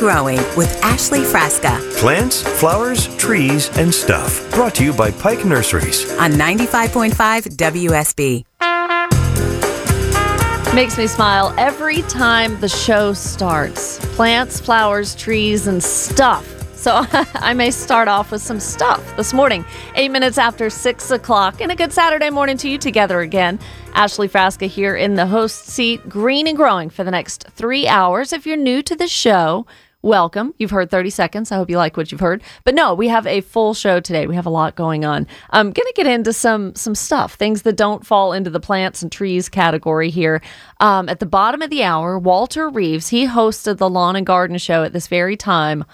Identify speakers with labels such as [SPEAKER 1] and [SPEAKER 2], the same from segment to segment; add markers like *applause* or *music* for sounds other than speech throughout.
[SPEAKER 1] Growing with Ashley Frasca
[SPEAKER 2] Plants, flowers, trees, and stuff. Brought to you by Pike Nurseries.
[SPEAKER 1] on 95.5 WSB.
[SPEAKER 3] Makes me smile every time the show starts. Plants, flowers, trees, and stuff. So *laughs* I may start off with some stuff this morning. Eight minutes after six o'clock, and a good Saturday morning to you together again. Ashley Frasca here in the host seat, green and growing for the next three hours. If you're new to the show, welcome. You've heard 30 seconds. I hope you like what you've heard. But no, we have a full show today. We have a lot going on. I'm going to get into some some stuff, things that don't fall into the plants and trees category here. Um, at the bottom of the hour, Walter Reeves, he hosted the Lawn and Garden Show at this very time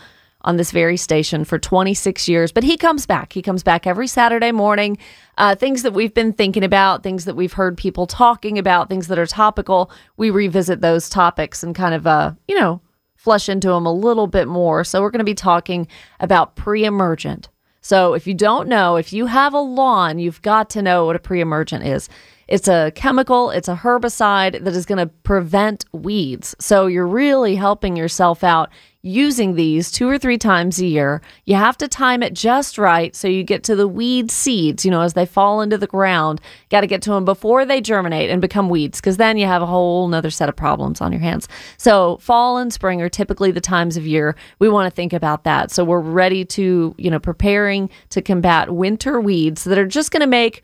[SPEAKER 3] on this very station for 26 years. But he comes back. He comes back every Saturday morning. Uh, things that we've been thinking about, things that we've heard people talking about, things that are topical. We revisit those topics and kind of, uh, you know, flesh into them a little bit more. So we're going to be talking about pre-emergent. So if you don't know, if you have a lawn, you've got to know what a pre-emergent is. It's a chemical, it's a herbicide that is going to prevent weeds. So you're really helping yourself out using these two or three times a year. You have to time it just right so you get to the weed seeds, you know, as they fall into the ground. Got to get to them before they germinate and become weeds because then you have a whole nother set of problems on your hands. So fall and spring are typically the times of year we want to think about that. So we're ready to, you know, preparing to combat winter weeds that are just going to make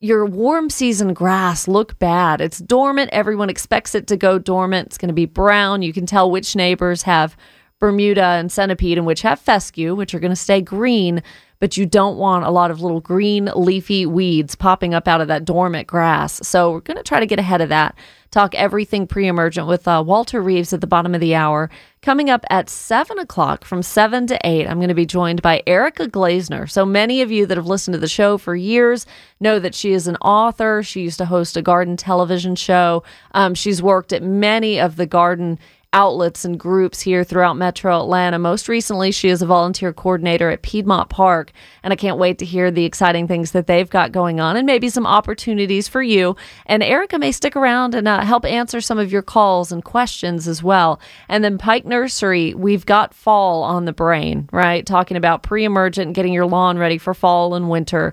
[SPEAKER 3] your warm season grass look bad. It's dormant. Everyone expects it to go dormant. It's going to be brown. You can tell which neighbors have Bermuda and centipede and which have fescue, which are going to stay green, but you don't want a lot of little green leafy weeds popping up out of that dormant grass. So we're going to try to get ahead of that. Talk everything pre-emergent with uh, Walter Reeves at the bottom of the hour. Coming up at seven o'clock from seven to eight, I'm going to be joined by Erica Glasener. So many of you that have listened to the show for years know that she is an author. She used to host a garden television show. Um, she's worked at many of the garden outlets and groups here throughout Metro Atlanta. Most recently, she is a volunteer coordinator at Piedmont Park, and I can't wait to hear the exciting things that they've got going on and maybe some opportunities for you. And Erica may stick around and uh, help answer some of your calls and questions as well. And then Pike Nursery, we've got fall on the brain, right? Talking about pre emergent, getting your lawn ready for fall and winter.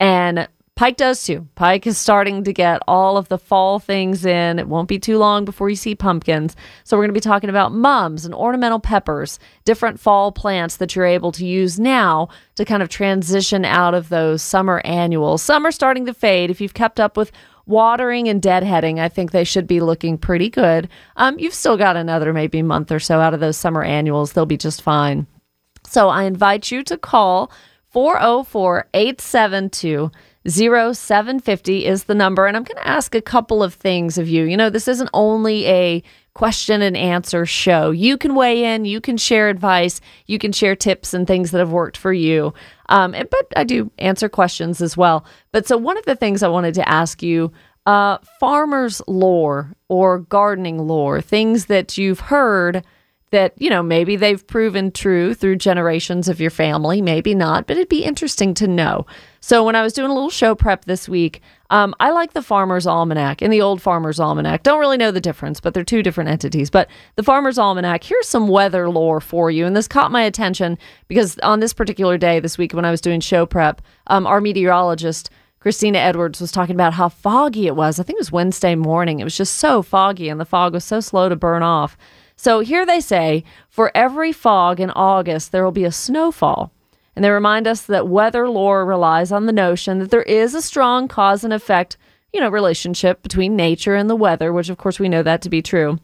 [SPEAKER 3] And Pike does too. Pike is starting to get all of the fall things in. It won't be too long before you see pumpkins. So, we're going to be talking about mums and ornamental peppers, different fall plants that you're able to use now to kind of transition out of those summer annuals. Some are starting to fade. If you've kept up with watering and deadheading, I think they should be looking pretty good. Um, you've still got another maybe month or so out of those summer annuals. They'll be just fine. So, I invite you to call 404 872 0750 is the number. And I'm going to ask a couple of things of you. You know, this isn't only a question and answer show. You can weigh in, you can share advice, you can share tips and things that have worked for you. Um, and, but I do answer questions as well. But so one of the things I wanted to ask you uh, farmers' lore or gardening lore, things that you've heard that, you know, maybe they've proven true through generations of your family, maybe not, but it'd be interesting to know. So when I was doing a little show prep this week, um, I like the Farmer's Almanac and the Old Farmer's Almanac. Don't really know the difference, but they're two different entities. But the Farmer's Almanac, here's some weather lore for you. And this caught my attention because on this particular day this week when I was doing show prep, um, our meteorologist, Christina Edwards was talking about how foggy it was. I think it was Wednesday morning. It was just so foggy and the fog was so slow to burn off. So here they say for every fog in August, there will be a snowfall. And they remind us that weather lore relies on the notion that there is a strong cause and effect, you know, relationship between nature and the weather, which of course we know that to be true.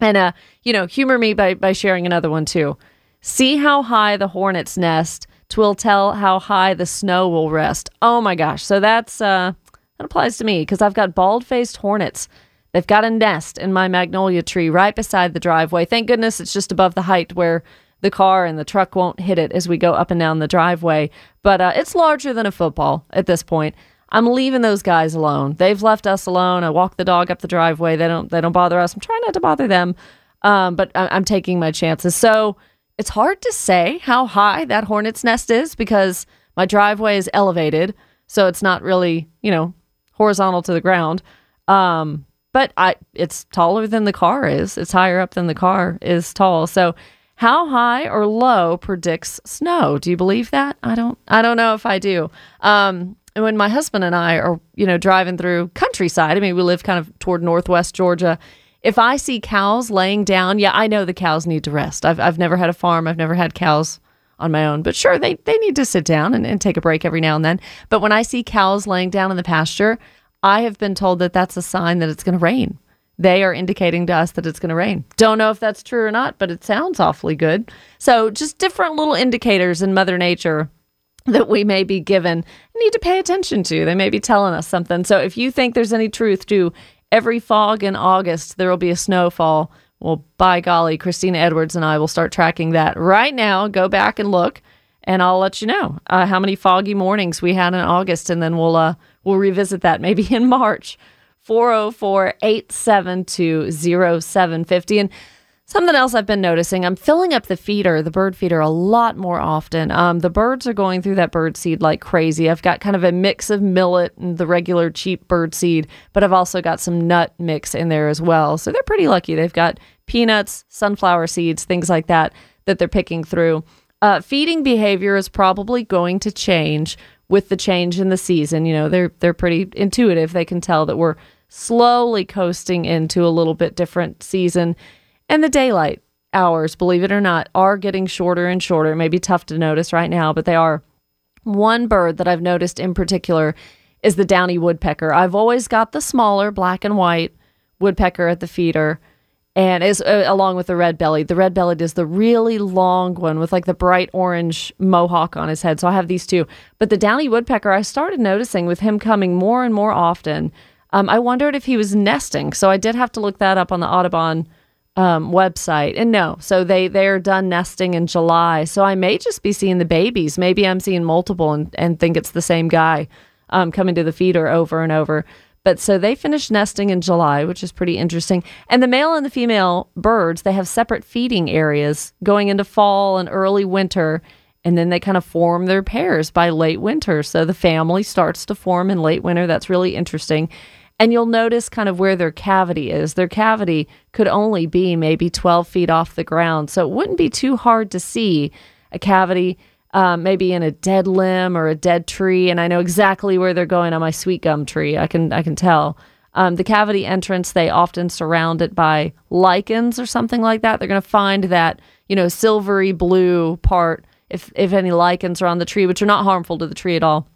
[SPEAKER 3] And uh, you know, humor me by by sharing another one too. See how high the hornet's nest, twill tell how high the snow will rest. Oh my gosh. So that's uh that applies to me because I've got bald-faced hornets They've got a nest in my magnolia tree right beside the driveway. Thank goodness it's just above the height where the car and the truck won't hit it as we go up and down the driveway. But uh, it's larger than a football at this point. I'm leaving those guys alone. They've left us alone. I walk the dog up the driveway. They don't. They don't bother us. I'm trying not to bother them, um, but I- I'm taking my chances. So it's hard to say how high that hornet's nest is because my driveway is elevated, so it's not really you know horizontal to the ground. Um, but I, it's taller than the car is. It's higher up than the car is tall. So, how high or low predicts snow? Do you believe that? I don't. I don't know if I do. Um, and when my husband and I are, you know, driving through countryside, I mean, we live kind of toward northwest Georgia. If I see cows laying down, yeah, I know the cows need to rest. I've, I've never had a farm. I've never had cows on my own, but sure, they, they need to sit down and, and take a break every now and then. But when I see cows laying down in the pasture, I have been told that that's a sign that it's going to rain. They are indicating to us that it's going to rain. Don't know if that's true or not, but it sounds awfully good. So, just different little indicators in Mother Nature that we may be given need to pay attention to. They may be telling us something. So if you think there's any truth to every fog in August, there will be a snowfall. Well, by golly, Christina Edwards and I will start tracking that right now. Go back and look, and I'll let you know uh, how many foggy mornings we had in August, and then we'll uh, we'll revisit that maybe in March. 404 872 0750. And Something else I've been noticing, I'm filling up the feeder, the bird feeder, a lot more often. Um, the birds are going through that bird seed like crazy. I've got kind of a mix of millet and the regular cheap bird seed, but I've also got some nut mix in there as well. So they're pretty lucky. They've got peanuts, sunflower seeds, things like that that they're picking through. Uh, feeding behavior is probably going to change with the change in the season. You know, they're they're pretty intuitive. They can tell that we're slowly coasting into a little bit different season and the daylight hours, believe it or not, are getting shorter and shorter. It may be tough to notice right now, but they are. One bird that I've noticed in particular is the downy woodpecker. I've always got the smaller black and white woodpecker at the feeder and is uh, along with the red bellied. The red bellied is the really long one with like the bright orange mohawk on his head. So I have these two. But the downy woodpecker, I started noticing with him coming more and more often. Um, I wondered if he was nesting. So I did have to look that up on the Audubon um, website. And no, so they they're done nesting in July. So I may just be seeing the babies. Maybe I'm seeing multiple and, and think it's the same guy um, coming to the feeder over and over. But so they finish nesting in July, which is pretty interesting. And the male and the female birds, they have separate feeding areas going into fall and early winter. And then they kind of form their pairs by late winter. So the family starts to form in late winter. That's really interesting. And you'll notice kind of where their cavity is. Their cavity could only be maybe 12 feet off the ground. So it wouldn't be too hard to see a cavity um, maybe in a dead limb or a dead tree. And I know exactly where they're going on my sweet gum tree. I can, I can tell. Um, the cavity entrance, they often surround it by lichens or something like that. They're going to find that, you know, silvery blue part if, if any lichens are on the tree, which are not harmful to the tree at all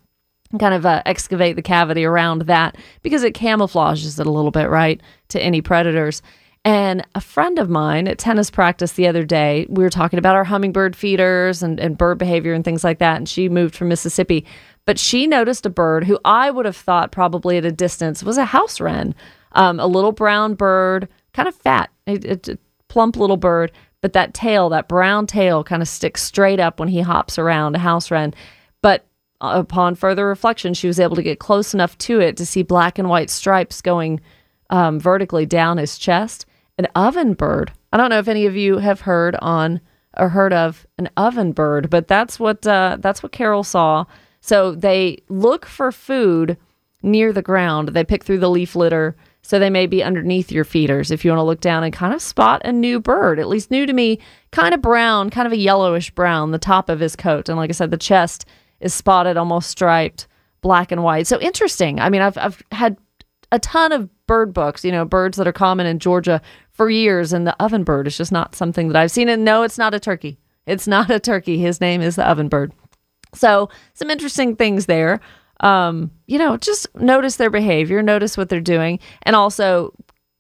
[SPEAKER 3] kind of uh, excavate the cavity around that because it camouflages it a little bit, right, to any predators. And a friend of mine at tennis practice the other day, we were talking about our hummingbird feeders and, and bird behavior and things like that. And she moved from Mississippi, but she noticed a bird who I would have thought probably at a distance was a house wren, um, a little brown bird, kind of fat, a, a plump little bird. But that tail, that brown tail, kind of sticks straight up when he hops around a house wren. But upon further reflection, she was able to get close enough to it to see black and white stripes going um, vertically down his chest. An oven bird. I don't know if any of you have heard on or heard of an oven bird, but that's what uh, that's what Carol saw. So they look for food near the ground. They pick through the leaf litter, so they may be underneath your feeders. If you want to look down and kind of spot a new bird, at least new to me, kind of brown, kind of a yellowish brown, the top of his coat, and like I said, the chest is spotted, almost striped, black and white. So interesting. I mean, I've I've had a ton of bird books, you know, birds that are common in Georgia for years, and the oven bird is just not something that I've seen. And no, it's not a turkey. It's not a turkey. His name is the oven bird. So some interesting things there. Um, you know, just notice their behavior, notice what they're doing, and also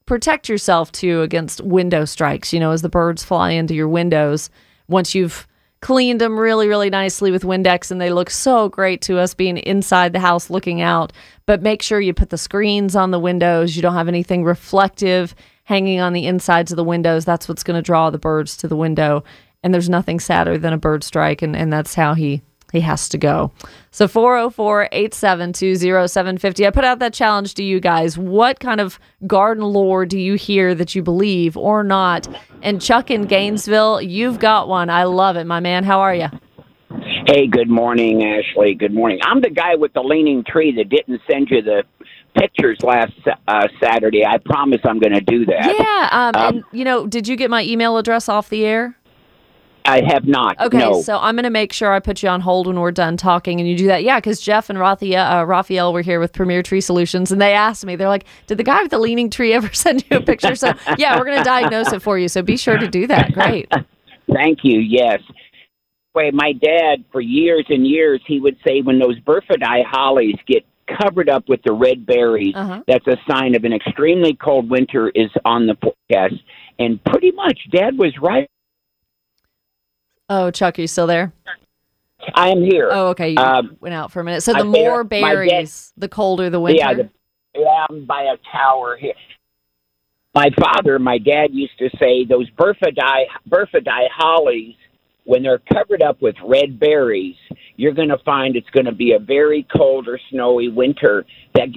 [SPEAKER 3] protect yourself too against window strikes. You know, as the birds fly into your windows, once you've cleaned them really, really nicely with Windex, and they look so great to us being inside the house looking out. But make sure you put the screens on the windows. You don't have anything reflective hanging on the insides of the windows. That's what's going to draw the birds to the window. And there's nothing sadder than a bird strike, and, and that's how he he has to go. So 404 872 0750. I put out that challenge to you guys. What kind of garden lore do you hear that you believe or not? And Chuck in Gainesville, you've got one. I love it, my man. How are you?
[SPEAKER 4] Hey, good morning, Ashley. Good morning. I'm the guy with the leaning tree that didn't send you the pictures last uh, Saturday. I promise I'm going to do that.
[SPEAKER 3] Yeah. Um,
[SPEAKER 4] Um,
[SPEAKER 3] and, you know, did you get my email address off the air?
[SPEAKER 4] I have not.
[SPEAKER 3] Okay,
[SPEAKER 4] no.
[SPEAKER 3] so I'm going to make sure I put you on hold when we're done talking and you do that. Yeah, because Jeff and Raphael, uh, Raphael were here with Premier Tree Solutions and they asked me, they're like, did the guy with the leaning tree ever *laughs* send you a picture? So, yeah, we're going to diagnose it for you. So be sure to do that. Great. *laughs*
[SPEAKER 4] Thank you. Yes. Wait, my dad, for years and years, he would say when those Burfordii hollies get covered up with the red berries,
[SPEAKER 3] Uh-huh.
[SPEAKER 4] that's a sign of an extremely cold winter is on the forecast. And pretty much, Dad was right.
[SPEAKER 3] Oh, Chuck, are you still there?
[SPEAKER 4] I am here.
[SPEAKER 3] Oh, okay. You
[SPEAKER 4] Um,
[SPEAKER 3] went out for a minute. So
[SPEAKER 4] I
[SPEAKER 3] the more
[SPEAKER 4] bear- my dad-
[SPEAKER 3] berries, the colder the winter.
[SPEAKER 4] Yeah, the, yeah, I'm by a tower here. My father, my dad used to say those Burfordii, Burfordii hollies, when they're covered up with red berries, you're going to find it's going to be a very cold or snowy winter. That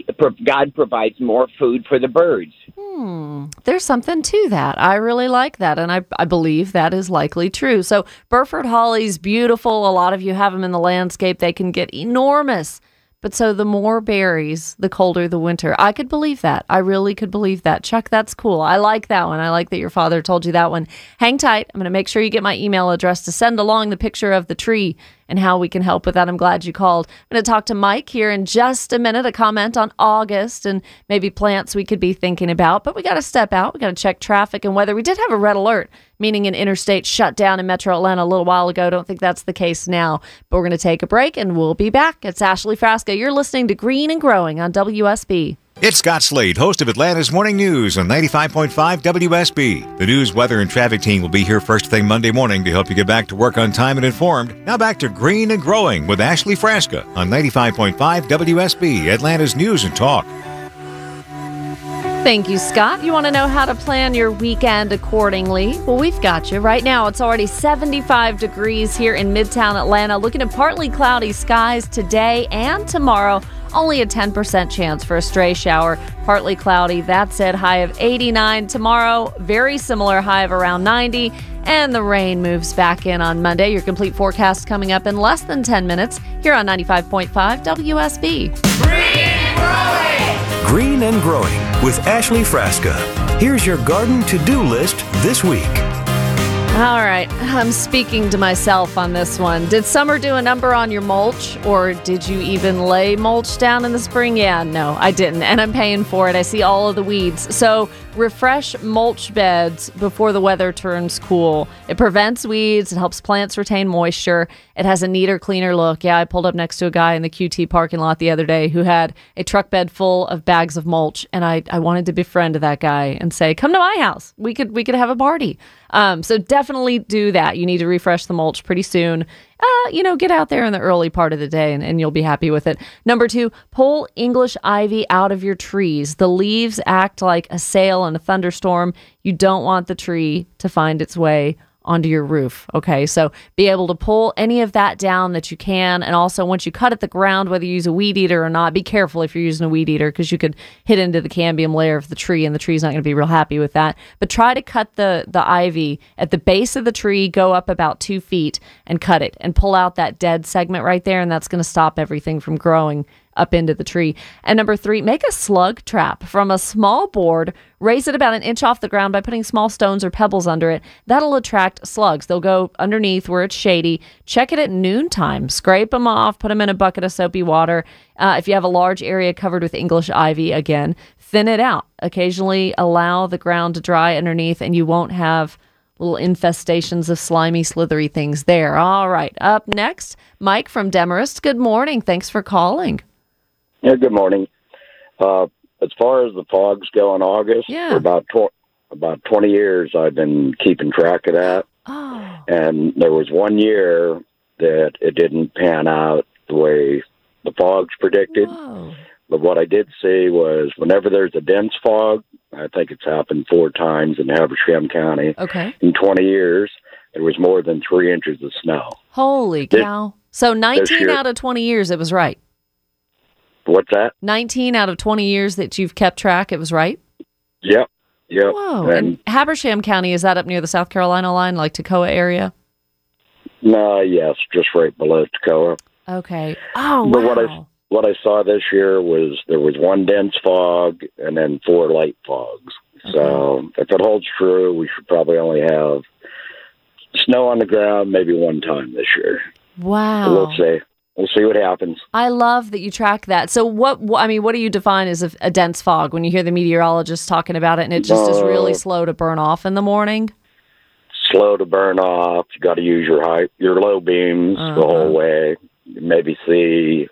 [SPEAKER 4] God provides more food for the birds.
[SPEAKER 3] Hmm. There's something to that. I really like that. And I, I believe that is likely true. So, Burford Holly's beautiful. A lot of you have them in the landscape. They can get enormous. But so the more berries, the colder the winter. I could believe that. I really could believe that. Chuck, that's cool. I like that one. I like that your father told you that one. Hang tight. I'm going to make sure you get my email address to send along the picture of the tree and how we can help with that. I'm glad you called. I'm going to talk to Mike here in just a minute, a comment on August and maybe plants we could be thinking about. But we got to step out. We got to check traffic and weather. We did have a red alert, meaning an interstate shut down in metro Atlanta a little while ago. Don't think that's the case now. But we're going to take a break and we'll be back. It's Ashley Frasca. You're listening to Green and Growing on WSB.
[SPEAKER 5] It's Scott Slade, host of Atlanta's Morning News on 95.5 WSB. The news, weather, and traffic team will be here first thing Monday morning to help you get back to work on time and informed. Now back to Green and Growing with Ashley Frasca on 95.5 WSB, Atlanta's News and Talk.
[SPEAKER 3] Thank you, Scott. You want to know how to plan your weekend accordingly? Well, we've got you. Right now, it's already 75 degrees here in Midtown Atlanta. Looking at partly cloudy skies today and tomorrow. Only a 10% chance for a stray shower. Partly cloudy. that said, High of 89 tomorrow. Very similar high of around 90. And the rain moves back in on Monday. Your complete forecast coming up in less than 10 minutes here on 95.5 WSB.
[SPEAKER 2] Green and Growing with Ashley Frasca. Here's your garden to do list this week.
[SPEAKER 3] All right, I'm speaking to myself on this one. Did summer do a number on your mulch, or did you even lay mulch down in the spring? Yeah, no, I didn't, and I'm paying for it. I see all of the weeds. So, refresh mulch beds before the weather turns cool. It prevents weeds, it helps plants retain moisture, it has a neater, cleaner look. Yeah, I pulled up next to a guy in the QT parking lot the other day who had a truck bed full of bags of mulch, and I, I wanted to befriend that guy and say, "Come to my house. We could we could have a party." Um, so definitely do that. You need to refresh the mulch pretty soon. Uh, you know, get out there in the early part of the day and, and you'll be happy with it. Number two, pull English ivy out of your trees. The leaves act like a sail in a thunderstorm. You don't want the tree to find its way onto your roof. Okay, so be able to pull any of that down that you can. And also, once you cut at the ground, whether you use a weed eater or not, be careful if you're using a weed eater because you could hit into the cambium layer of the tree and the tree's not going to be real happy with that. But try to cut the, the ivy at the base of the tree, go up about two feet and cut it and pull out that dead segment right there. And that's going to stop everything from growing up into the tree. And number three, make a slug trap from a small board, raise it about an inch off the ground by putting small stones or pebbles under it. That'll attract slugs. They'll go underneath where it's shady. Check it at noontime. Scrape them off, put them in a bucket of soapy water. Uh, if you have a large area covered with English ivy, again, thin it out. Occasionally allow the ground to dry underneath, and you won't have little infestations of slimy, slithery things there. All right. Up next, Mike from Demorest. Good morning. Thanks for calling.
[SPEAKER 6] Yeah, good morning. Uh, as far as the fogs go in August,
[SPEAKER 3] Yeah.
[SPEAKER 6] for about tw- about twenty years, I've been keeping track of that.
[SPEAKER 3] Oh,
[SPEAKER 6] And there was one year that it didn't pan out the way the fogs predicted.
[SPEAKER 3] whoa.
[SPEAKER 6] But what I did see was whenever there's a dense fog, I think it's happened four times in Habersham County
[SPEAKER 3] Okay.
[SPEAKER 6] in 20 years, there was more than three inches of snow.
[SPEAKER 3] Holy
[SPEAKER 6] This-
[SPEAKER 3] cow. So 19
[SPEAKER 6] year-
[SPEAKER 3] out of 20 years, it was right.
[SPEAKER 6] What's that?
[SPEAKER 3] 19 out of 20 years that you've kept track, it was right.
[SPEAKER 6] Yep. Yep.
[SPEAKER 3] Whoa.
[SPEAKER 6] And
[SPEAKER 3] And Habersham County, is that up near the South Carolina line, like Toccoa area?
[SPEAKER 6] no, yes, just right below Toccoa.
[SPEAKER 3] Okay. Oh,
[SPEAKER 6] But what I- what I saw this year was there was one dense fog and then four light fogs. So if it holds true, we should probably only have snow on the ground maybe one time this year.
[SPEAKER 3] Wow.
[SPEAKER 6] We'll see. We'll see what happens.
[SPEAKER 3] I love that you track that. So what, wh- I mean, what do you define as a, a dense fog when you hear the meteorologist talking about it and it just is really
[SPEAKER 6] Uh,
[SPEAKER 3] slow to burn off in the morning?
[SPEAKER 6] Slow to burn off. You got to use your high, your low beams
[SPEAKER 3] Uh-huh.
[SPEAKER 6] the whole way. Maybe see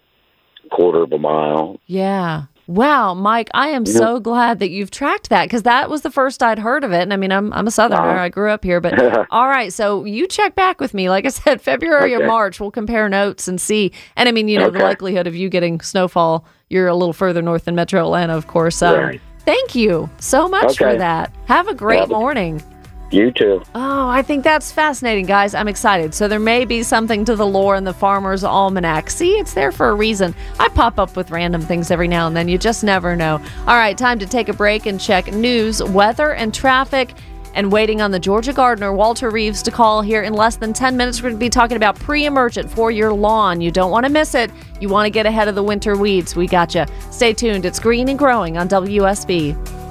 [SPEAKER 6] a quarter of a mile.
[SPEAKER 3] Yeah. Wow, Mike, I am so glad that you've tracked that because that was the first I'd heard of it. And I mean, I'm, I'm a Southerner.
[SPEAKER 6] Wow.
[SPEAKER 3] I grew up here. But *laughs* all right, so you check back with me. Like I said, *laughs* February or March, we'll compare notes and see. And I mean, you know, the likelihood of you getting snowfall, you're a little further north than Metro Atlanta, of course. Um,
[SPEAKER 6] Right.
[SPEAKER 3] Thank you so much for that. Have a great
[SPEAKER 6] a-
[SPEAKER 3] morning.
[SPEAKER 6] You too.
[SPEAKER 3] Oh, I think that's fascinating, guys. I'm excited. So there may be something to the lore in the Farmer's Almanac. See, it's there for a reason. I pop up with random things every now and then. You just never know. All right, time to take a break and check news, weather, and traffic. And waiting on the Georgia gardener, Walter Reeves, to call here in less than 10 minutes. We're going to be talking about pre emergent for your lawn. You don't want to miss it. You want to get ahead of the winter weeds. We got you. Stay tuned. It's green and growing on WSB.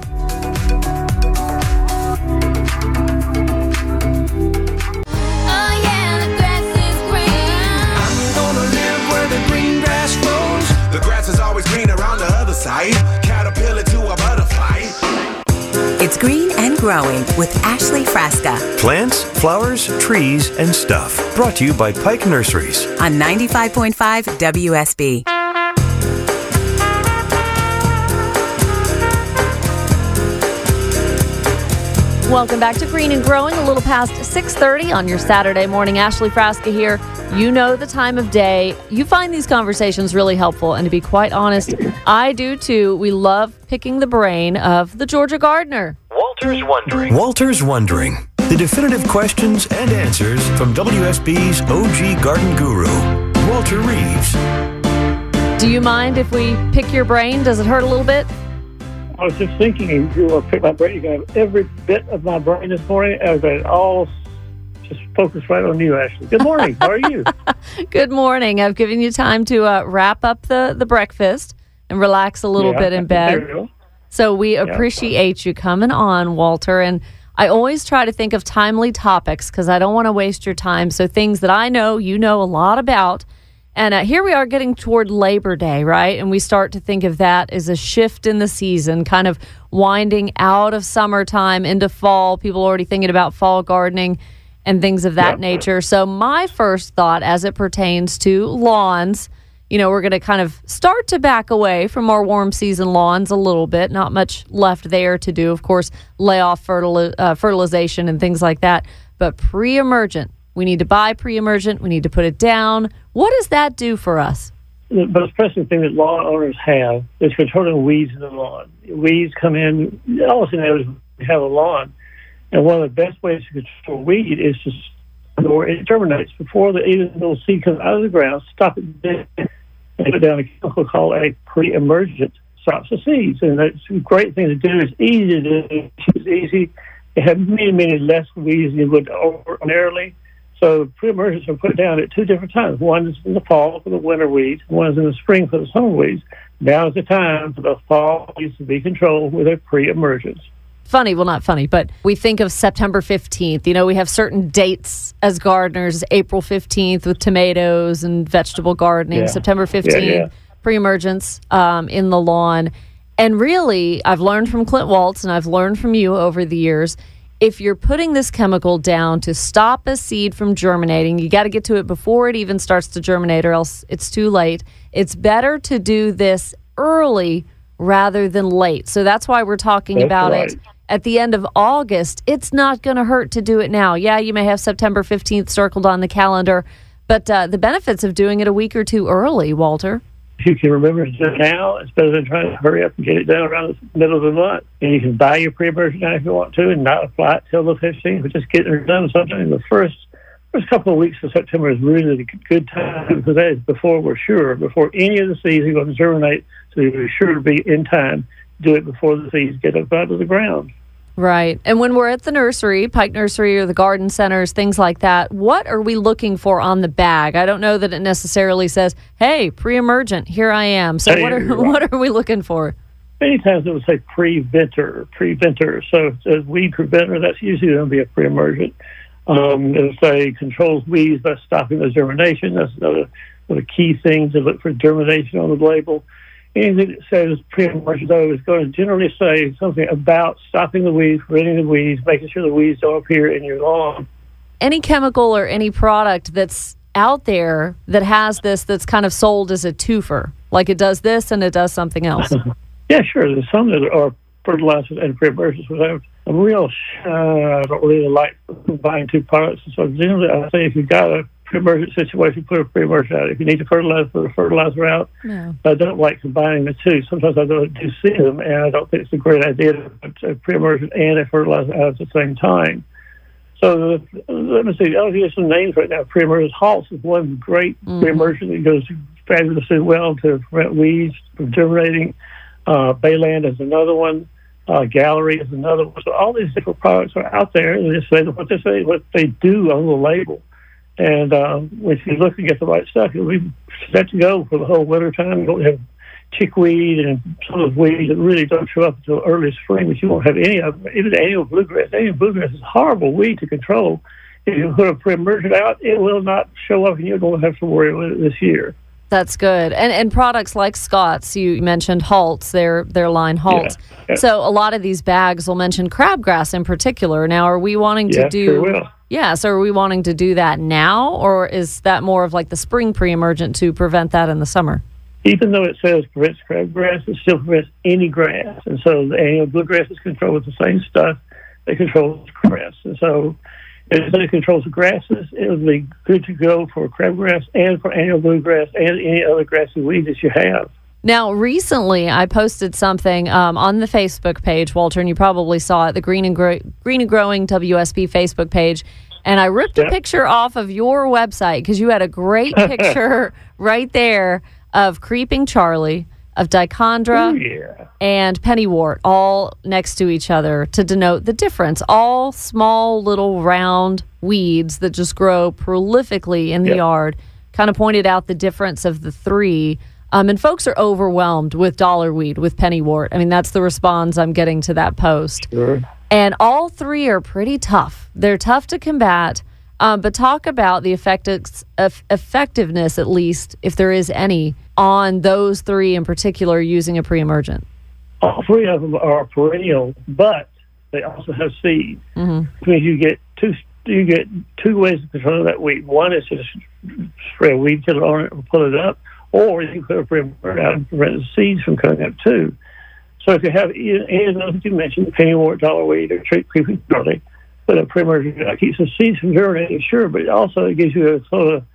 [SPEAKER 1] Growing with Ashley Frasca
[SPEAKER 2] Plants, flowers, trees, and stuff. Brought to you by Pike Nurseries.
[SPEAKER 1] on 95.5 WSB.
[SPEAKER 3] Welcome back to Green and Growing, a little past 6:30 on your Saturday morning. Ashley Frasca here. You know the time of day. You find these conversations really helpful, and to be quite honest, I do too. We love picking the brain of the Georgia gardener.
[SPEAKER 2] Walter's Wondering. Walter's Wondering. The definitive questions and answers from WSB's OG garden guru, Walter Reeves.
[SPEAKER 3] Do you mind if we pick your brain? Does it hurt a little bit?
[SPEAKER 7] I was just thinking, if you will pick my brain, you can have every bit of my brain this morning. I was going to all just focus right on you, Ashley. Good morning. How are you? *laughs*
[SPEAKER 3] Good morning. I've given you time to uh, wrap up the the breakfast and relax a little
[SPEAKER 7] Yeah,
[SPEAKER 3] bit in
[SPEAKER 7] there
[SPEAKER 3] bed. So we appreciate you coming on, Walter. And I always try to think of timely topics because I don't want to waste your time. So things that I know you know a lot about. And uh, here we are getting toward Labor Day, right? And we start to think of that as a shift in the season, kind of winding out of summertime into fall. People already thinking about fall gardening and things of that
[SPEAKER 7] Yep.
[SPEAKER 3] nature. So my first thought as it pertains to lawns, you know, we're going to kind of start to back away from our warm season lawns a little bit. Not much left there to do. Of course, lay off uh, fertilization and things like that. But pre emergent, we need to buy pre emergent. We need to put it down. What does that do for us?
[SPEAKER 7] The most pressing thing that lawn owners have is controlling weeds in the lawn. Weeds come in, all of a sudden we have a lawn. And one of the best ways to control weed is to before it germinates, before the even little seed comes out of the ground, stop it dead and put down a chemical called a pre-emergent stops the seeds. And that's a great thing to do. It's easy to do. It's easy. It has many, many less weeds than you would ordinarily. So pre-emergents are put down at two different times. One is in the fall for the winter weeds. One is in the spring for the summer weeds. Now is the time for the fall weeds to be controlled with a pre-emergence.
[SPEAKER 3] Funny well not funny but we think of september 15th you know we have certain dates as gardeners april 15th with tomatoes and vegetable gardening
[SPEAKER 7] Yeah.
[SPEAKER 3] september 15th
[SPEAKER 7] Yeah, yeah.
[SPEAKER 3] pre-emergence um, in the lawn and really i've learned from clint waltz and i've learned from you over the years if you're putting this chemical down to stop a seed from germinating you got to get to it before it even starts to germinate or else it's too late it's better to do this early rather than late so that's why we're talking
[SPEAKER 7] That's
[SPEAKER 3] about
[SPEAKER 7] right.
[SPEAKER 3] it at the end of August, it's not going to hurt to do it now. Yeah, you may have September 15th circled on the calendar, but uh, the benefits of doing it a week or two early, Walter.
[SPEAKER 7] If you can remember it now, it's better than trying to hurry up and get it done around the middle of the month. And you can buy your pre-emergent now if you want to and not apply it till the 15th, but just get it done sometime. in The first first couple of weeks of September is really a good time because that is before we're sure, before any of the seeds are going to germinate, so you're sure to be in time. Do it before the seeds get up out of the ground.
[SPEAKER 3] Right. And when we're at the nursery, Pike Nursery or the garden centers, things like that, what are we looking for on the bag? I don't know that it necessarily says, "Hey, pre-emergent, here I am." So
[SPEAKER 7] Hey,
[SPEAKER 3] what are *laughs*
[SPEAKER 7] right.
[SPEAKER 3] what are we looking for?
[SPEAKER 7] Many times it would say preventer, preventer. So if it says weed preventer, that's usually going to be a pre-emergent. Um, it'll say controls weeds by stopping the germination. That's another one of the key things to look for germination on the label. Anything that says pre-emergent, though, is going to generally say something about stopping the weeds, preventing the weeds, making sure the weeds don't appear in your lawn.
[SPEAKER 3] Any chemical or any product that's out there that has this that's kind of sold as a twofer, like it does this and it does something else. *laughs*
[SPEAKER 7] Yeah, sure. There's some that are fertilizers and pre-emergents, but I'm, real. Uh, I don't really like buying two products. So generally, I say if you've got a pre-emergent situation, put a pre-emergent out. If you need to fertilize, put a fertilizer out.
[SPEAKER 3] No.
[SPEAKER 7] I don't like combining the two. Sometimes I don't do see them, and I don't think it's a great idea to put a pre-emergent and a fertilizer out at the same time. So uh, let me see. I'll give you some names right now. Pre-emergent Halts is one great pre-emergent that goes fabulously well to prevent weeds from germinating. Uh, Balan is another one. Uh, Gallery is another one. So all these different products are out there, and they say what they say, what they do on the label. And um, if you look and get the right stuff, be set to go for the whole winter time. You don't have chickweed and some of the weeds that really don't show up until early spring, but you won't have any of them. Even the annual bluegrass. Annual bluegrass is a horrible weed to control. If you put a pre-emergent out, it will not show up, and you don't have to worry with it this year.
[SPEAKER 3] That's good. And and products like Scott's, you mentioned Halts, their their line Halts.
[SPEAKER 7] yeah.
[SPEAKER 3] So a lot of these bags will mention crabgrass in particular. Now, are we wanting to
[SPEAKER 7] Yeah,
[SPEAKER 3] do
[SPEAKER 7] sure will.
[SPEAKER 3] Yeah, so are we wanting to do that now or is that more of like the spring pre-emergent to prevent that in the summer?
[SPEAKER 7] even though it says prevents crabgrass, it still prevents any grass. And so the annual bluegrass is controlled with the same stuff that controls grass. And so if it controls the grasses, it would be good to go for crabgrass and for annual bluegrass and any other grassy weed that you have.
[SPEAKER 3] Now, recently, I posted something um, on the Facebook page, Walter, and you probably saw it, the Green and, Gro- Green and Growing WSB Facebook page. And I ripped a picture off of your website because you had a great *laughs* picture right there of Creeping Charlie, of Dichondra,
[SPEAKER 7] Oh, yeah.
[SPEAKER 3] and Pennywort all next to each other to denote the difference. All small, little, round weeds that just grow prolifically in the
[SPEAKER 7] Yep.
[SPEAKER 3] yard. Kind of pointed out the difference of the three. Um, and folks are overwhelmed with dollar weed, with Pennywort. I mean, that's the response I'm getting to that post.
[SPEAKER 7] Sure.
[SPEAKER 3] And all three are pretty tough. They're tough to combat. Um, but talk about the effecti- eff- effectiveness, at least, if there is any, on those three in particular using a pre emergent.
[SPEAKER 7] All three of them are perennial, but they also have seed.
[SPEAKER 3] Mm-hmm.
[SPEAKER 7] Which means you get two you get two ways of controlling that weed. One is to just spray a weed killer on it and pull it up, or you can put a pre-emergent out and prevent the seeds from coming up too. So if you have any of those that you mentioned, the pennywort, dollarweed, or tree creeping charlie, put a pre-emergent keeps the seeds from germinating, sure, but it also gives you a sort of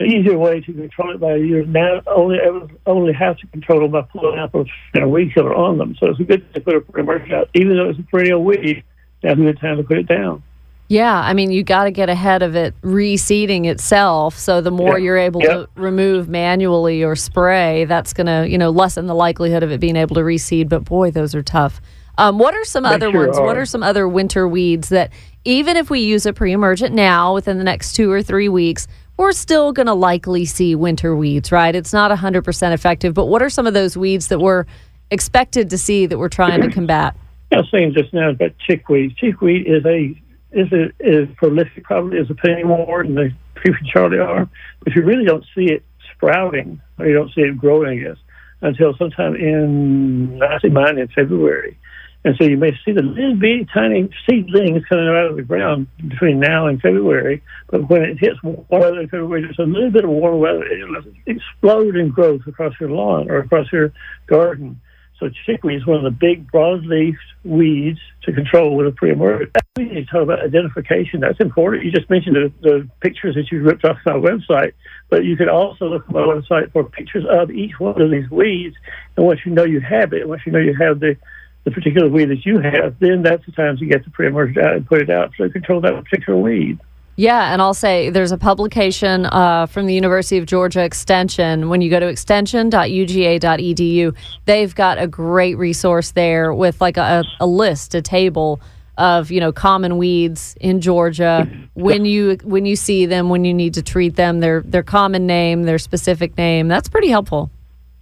[SPEAKER 7] an easier way to control it by you now only only have to control them by pulling out a, weed killer on them. So it's a good to put a pre-emergent out, even though it's a perennial weed. Now's a good time to put it down.
[SPEAKER 3] Yeah, I mean, you got to get ahead of it reseeding itself. So the more
[SPEAKER 7] Yeah.
[SPEAKER 3] you're able
[SPEAKER 7] Yep.
[SPEAKER 3] to remove manually or spray, that's going to, you know, lessen the likelihood of it being able to reseed. But boy, those are tough. Um, what are some
[SPEAKER 7] They
[SPEAKER 3] other
[SPEAKER 7] sure
[SPEAKER 3] ones? What
[SPEAKER 7] are.
[SPEAKER 3] are some other winter weeds that, even if we use a pre-emergent now within the next two or three weeks, we're still going to likely see winter weeds, right? It's not 100% effective. But what are some of those weeds that we're expected to see that we're trying to combat?
[SPEAKER 7] I was saying just now about chickweed. Chickweed is a is a is prolific probably as a pennywort and the creeping charlie are, but you really don't see it sprouting or you don't see it growing, I guess, until sometime in I say mine in February. And so you may see the little bitty tiny seedlings coming out of the ground between now and February. But when it hits warm weather in February, just a little bit of warm weather, it'll explode in growth across your lawn or across your garden. So chickweed is one of the big broadleaf weeds to control with a need to talk about identification. That's important. You just mentioned the, the pictures that you ripped off my website, but you could also look at my website for pictures of each one of these weeds. And once you know you have it, once you know you have the the particular weed that you have, then that's the time to get the pre-emergent out and put it out to control that particular weed.
[SPEAKER 3] Yeah, and I'll say there's a publication uh, from the University of Georgia Extension. When you go to extension.uga.edu, they've got a great resource there with like a, a list, a table of you know common weeds in Georgia. When you when you see them, when you need to treat them, their their common name, their specific name. That's pretty helpful.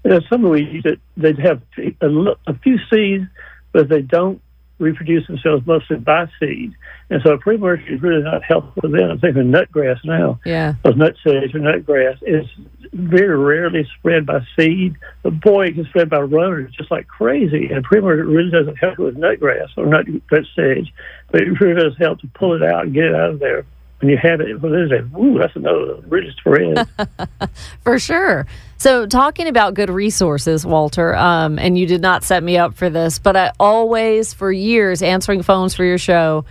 [SPEAKER 7] Know, some weeds that they have a few seeds, but they don't reproduce themselves mostly by seed. And so pre-emergent is really not helpful them. I'm thinking of nutgrass now.
[SPEAKER 3] Yeah.
[SPEAKER 7] Those nutsedge or nutgrass is very rarely spread by seed, but boy, it can spread by runners just like crazy. And pre-emergent really doesn't help with nutgrass or nut nutsedge, but it really does help to pull it out and get it out of there. When you have it, well, there's a, ooh, that's another really spread. *laughs*
[SPEAKER 3] For sure. So, talking about good resources, Walter, um, and you did not set me up for this, but I always, for years, answering phones for your show,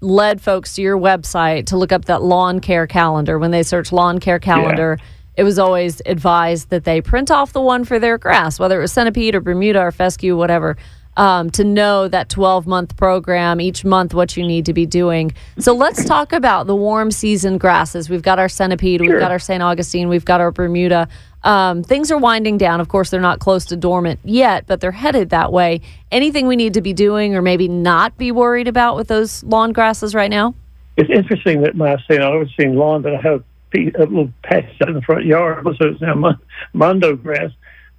[SPEAKER 3] led folks to your website to look up that lawn care calendar. When they search lawn care calendar, it was always advised that they print off the one for their grass, whether it was centipede or Bermuda or fescue, whatever. Um, to know that 12 month program, each month, what you need to be doing. So let's talk about the warm season grasses. We've got our centipede, we've got our St. Augustine, we've got our Bermuda. Um, things are winding down. Of course, they're not close to dormant yet, but they're headed that way. Anything we need to be doing or maybe not be worried about with those lawn grasses right now?
[SPEAKER 7] It's interesting that my St. Augustine lawn that I have a little patch in the front yard, *laughs* so it's now mondo grass.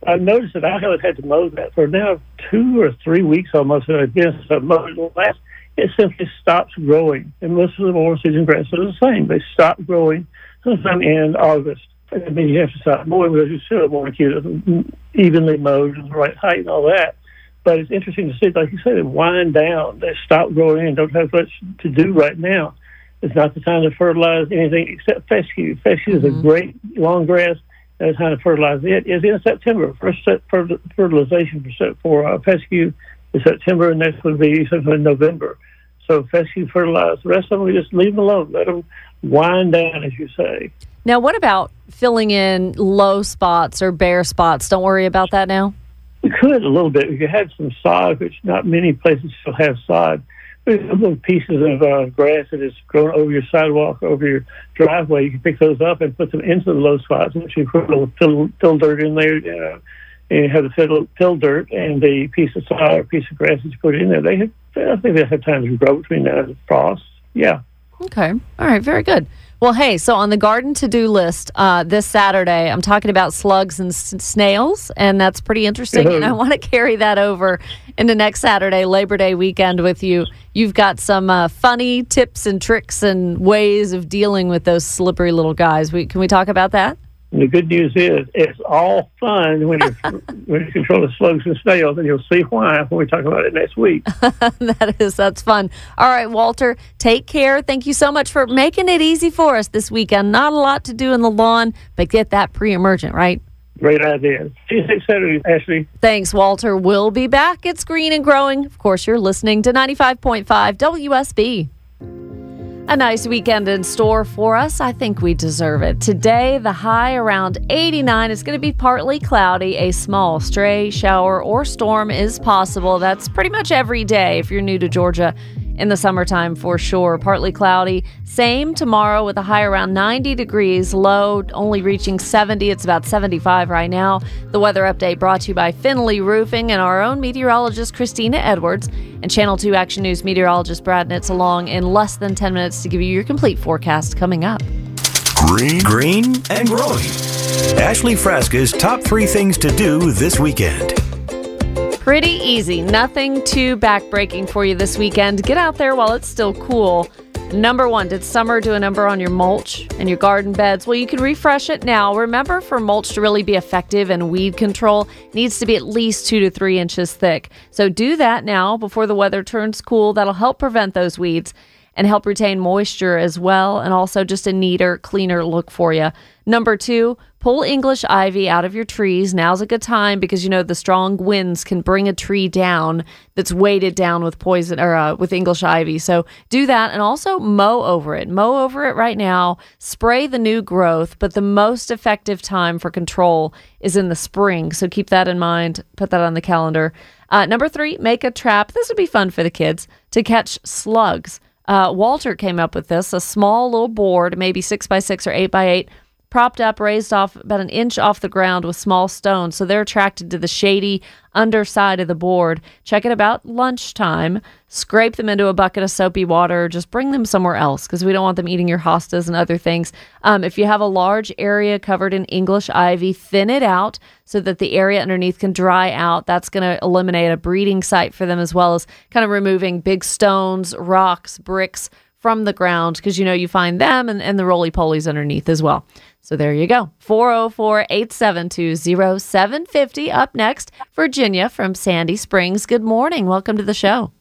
[SPEAKER 7] I've noticed that I haven't had to mow that for now two or three weeks almost I've been since I mowed it last. It simply stops growing. And most of the warm season grasses are the same. They stop growing sometime in August. And I mean, you have to stop mowing because you still want to keep it evenly mowed and the right height and all that. But it's interesting to see, like you said, they wind down. They stop growing and don't have much to do right now. It's not the time to fertilize anything except fescue. Fescue is a mm-hmm. great long grass. And how to fertilize it is in September. First fertilization for, set- for uh, fescue is September, and next would be sometime in November. So fescue fertilize. The rest of them, we just leave them alone. Let them wind down, as you say.
[SPEAKER 3] Now, what about filling in low spots or bare spots? Don't worry about that now.
[SPEAKER 7] We could a little bit. We could have some sod, which not many places still have sod. Little pieces of uh, grass that is grown over your sidewalk, over your driveway. You can pick those up and put them into the low spots. And you put a little fill, fill dirt in there, uh, and you have the fill, fill dirt and the piece of sod or piece of grass that you put in there. They have, I think they have time to grow between now and frost. Yeah.
[SPEAKER 3] Okay. All right. Very good. Well, hey, so on the garden to do list uh, this Saturday, I'm talking about slugs and s- snails, and that's pretty interesting. And I *laughs* want to carry that over into next Saturday, Labor Day weekend, with you. You've got some uh, funny tips and tricks and ways of dealing with those slippery little guys. We, can we talk about that?
[SPEAKER 7] And the good news is it's all fun when you *laughs* when you control the slugs and snails, and you'll see why when we talk about it next week. *laughs*
[SPEAKER 3] that is, that's fun. All right, Walter, take care. Thank you so much for making it easy for us this weekend. Not a lot to do in the lawn, but get that pre emergent, right?
[SPEAKER 7] Great idea. See you next Saturday, Ashley.
[SPEAKER 3] Thanks, Walter. We'll be back. It's Green and Growing. Of course, you're listening to 95.5 WSB. A nice weekend in store for us. I think we deserve it. Today, the high around 89 is going to be partly cloudy. A small stray shower or storm is possible. That's pretty much every day if you're new to Georgia in the summertime for sure. Partly cloudy. Same tomorrow with a high around 90 degrees, low only reaching 70. It's about 75 right now. The weather update brought to you by Finley Roofing and our own meteorologist Christina Edwards and Channel 2 Action News meteorologist Brad Nitz along in less than 10 minutes to give you your complete forecast coming up.
[SPEAKER 2] Green, green, and growing. Ashley Frasca's top three things to do this weekend.
[SPEAKER 3] Pretty easy. Nothing too backbreaking for you this weekend. Get out there while it's still cool. Number one, did summer do a number on your mulch and your garden beds? Well, you can refresh it now. Remember, for mulch to really be effective and weed control, needs to be at least two to three inches thick. So do that now before the weather turns cool. That'll help prevent those weeds and help retain moisture as well, and also just a neater, cleaner look for you. Number two, pull English ivy out of your trees. Now's a good time because you know the strong winds can bring a tree down that's weighted down with poison or uh, with English ivy. So do that, and also mow over it. Mow over it right now. Spray the new growth, but the most effective time for control is in the spring. So keep that in mind. Put that on the calendar. Uh, number three, make a trap. This would be fun for the kids to catch slugs. Uh, Walter came up with this a small little board, maybe six by six or eight by eight, propped up, raised off about an inch off the ground with small stones. So they're attracted to the shady underside of the board. Check it about lunchtime. Scrape them into a bucket of soapy water. Just bring them somewhere else because we don't want them eating your hostas and other things. Um, if you have a large area covered in English ivy, thin it out so that the area underneath can dry out. That's going to eliminate a breeding site for them as well as kind of removing big stones, rocks, bricks from the ground because you know you find them and, and the roly polies underneath as well. So there you go. 404 872 0750. Up next, Virginia from Sandy Springs. Good morning. Welcome to the show.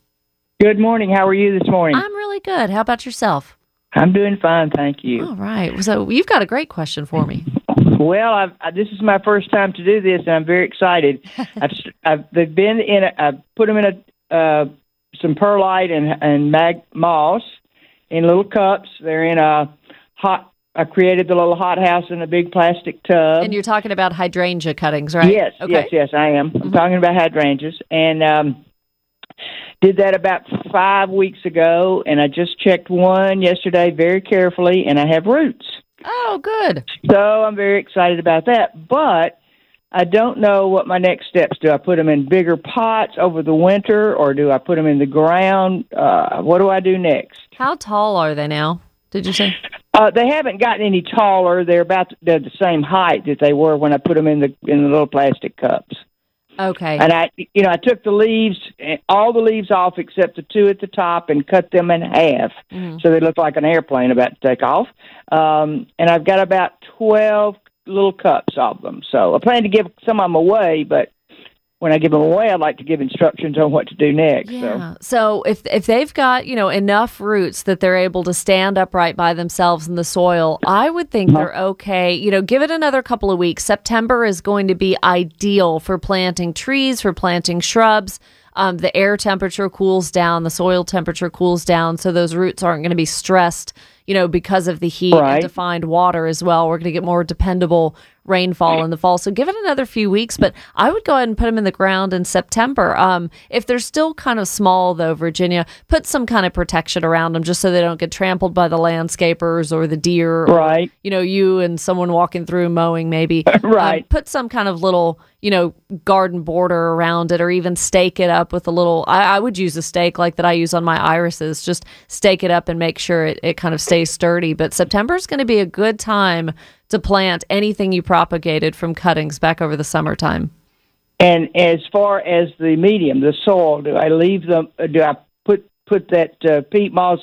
[SPEAKER 8] Good morning. How are you this morning?
[SPEAKER 3] I'm really good. How about yourself?
[SPEAKER 8] I'm doing fine, thank you.
[SPEAKER 3] All right. So you've got a great question for me.
[SPEAKER 8] Well, I've, I, this is my first time to do this, and I'm very excited. *laughs* I've, I've they've been in. A, I've put them in a uh, some perlite and and mag moss in little cups. They're in a hot. I created the little hot house in a big plastic tub.
[SPEAKER 3] And you're talking about hydrangea cuttings, right?
[SPEAKER 8] Yes,
[SPEAKER 3] Okay.
[SPEAKER 8] yes, yes, I am. I'm talking about hydrangeas, and um, did that about five weeks ago, and I just checked one yesterday very carefully, and I have roots.
[SPEAKER 3] Oh, good.
[SPEAKER 8] So I'm very excited about that, but I don't know what my next steps. Do I put them in bigger pots over the winter, or do I put them in the ground? Uh, what do I do next?
[SPEAKER 3] How tall are they now? Did you say?
[SPEAKER 8] Uh, they haven't gotten any taller. They're about they're the same height that they were when I put them in the in the little plastic cups.
[SPEAKER 3] Okay.
[SPEAKER 8] And I, you know, I took the leaves, eh, all the leaves off except the two at the top, and cut them in half,
[SPEAKER 3] Mhm.
[SPEAKER 8] so they look like an airplane about to take off. Um, and I've got about twelve little cups of them. So I plan to give some of them away, but when I give them away, I'd like to give instructions on what to do next. So.
[SPEAKER 3] Yeah. So if if they've got you know enough roots that they're able to stand upright by themselves in the soil, I would think
[SPEAKER 8] Uh-huh.
[SPEAKER 3] they're okay. You know, give it another couple of weeks. September is going to be ideal for planting trees, for planting shrubs. Um, the air temperature cools down, the soil temperature cools down, so those roots aren't going to be stressed. You know, because of the heat
[SPEAKER 8] Right.
[SPEAKER 3] and to find water as well. We're going to get more dependable rainfall in the fall. So give it another few weeks, but I would go ahead and put them in the ground in September. Um, if they're still kind of small, though, Virginia, put some kind of protection around them just so they don't get trampled by the landscapers or the deer. or,
[SPEAKER 8] Right.
[SPEAKER 3] you know, you and someone walking through mowing maybe. *laughs*
[SPEAKER 8] Right.
[SPEAKER 3] Um, put some kind of little, you know, garden border around it or even stake it up with a little. I, I would use a stake like that I use on my irises. Just stake it up and make sure it, it kind of stays sturdy. But September is going to be a good time to plant anything you propagated from cuttings back over the summertime.
[SPEAKER 8] And as far as the medium, the soil, do I leave them? Do I put put that uh, peat moss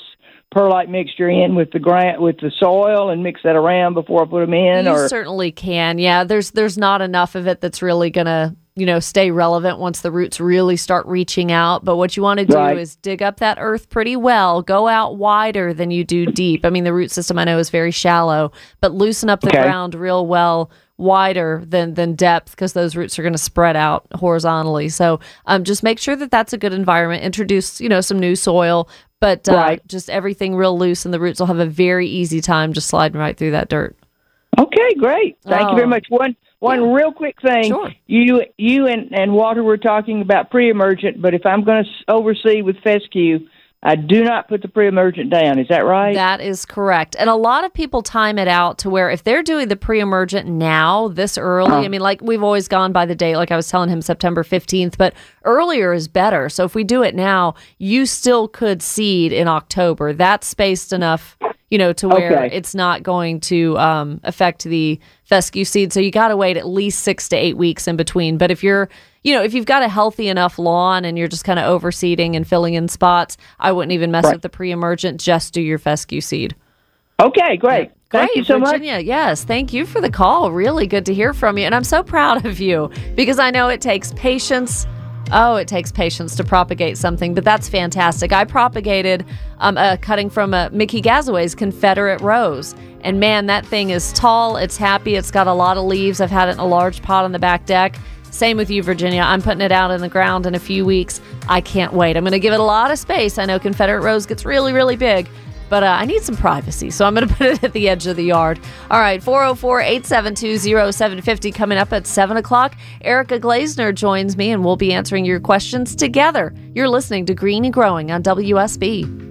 [SPEAKER 8] perlite mixture in with the grant with the soil and mix that around before I put them in?
[SPEAKER 3] you
[SPEAKER 8] or
[SPEAKER 3] certainly can. Yeah, there's there's not enough of it that's really gonna you know stay relevant once the roots really start reaching out. But what you want to do
[SPEAKER 8] Right.
[SPEAKER 3] is dig up that earth pretty well. Go out wider than you do deep. I mean, the root system I know is very shallow, but loosen up the
[SPEAKER 8] Okay.
[SPEAKER 3] ground real well wider than than depth because those roots are going to spread out horizontally so um, just make sure that that's a good environment introduce you know some new soil but uh,
[SPEAKER 8] Right.
[SPEAKER 3] just everything real loose and the roots will have a very easy time just sliding right through that dirt
[SPEAKER 8] okay, great. Thank you
[SPEAKER 3] Oh.
[SPEAKER 8] very much. One one real quick thing.
[SPEAKER 3] Sure.
[SPEAKER 8] You you and and Walter were talking about pre-emergent, but if I'm going to oversee with fescue, I do not put the pre-emergent down. Is that right?
[SPEAKER 3] That is correct. And a lot of people time it out to where if they're doing the pre emergent now, this early,
[SPEAKER 8] Uh-huh.
[SPEAKER 3] I mean, like we've always gone by the date, like I was telling him September 15th, but earlier is better. So if we do it now, you still could seed in October. That's spaced enough, you know, to where
[SPEAKER 8] Okay.
[SPEAKER 3] it's not going to um, affect the fescue seed. So you got to wait at least six to eight weeks in between. But if you're, you know, if you've got a healthy enough lawn and you're just kind of overseeding and filling in spots, I wouldn't even mess
[SPEAKER 8] Right.
[SPEAKER 3] with the pre-emergent. Just do your fescue seed.
[SPEAKER 8] okay, great. Thank
[SPEAKER 3] Great,
[SPEAKER 8] you so much.
[SPEAKER 3] Virginia. Yes, thank you for the call. Really good to hear from you, and I'm so proud of you because I know it takes patience. Oh, it takes patience to propagate something, but that's fantastic. I propagated um, a cutting from a Mickey Gazaway's Confederate Rose, and man, that thing is tall. It's happy. It's got a lot of leaves. I've had it in a large pot on the back deck. Same with you, Virginia. I'm putting it out in the ground in a few weeks. I can't wait. I'm going to give it a lot of space. I know Confederate Rose gets really, really big, but uh, I need some privacy, so I'm going *laughs* to put it at the edge of the yard. All right, 404 872 0750 coming up at 7 o'clock. Erica Glasener joins me, and we'll be answering your questions together. You're listening to Green and Growing on WSB.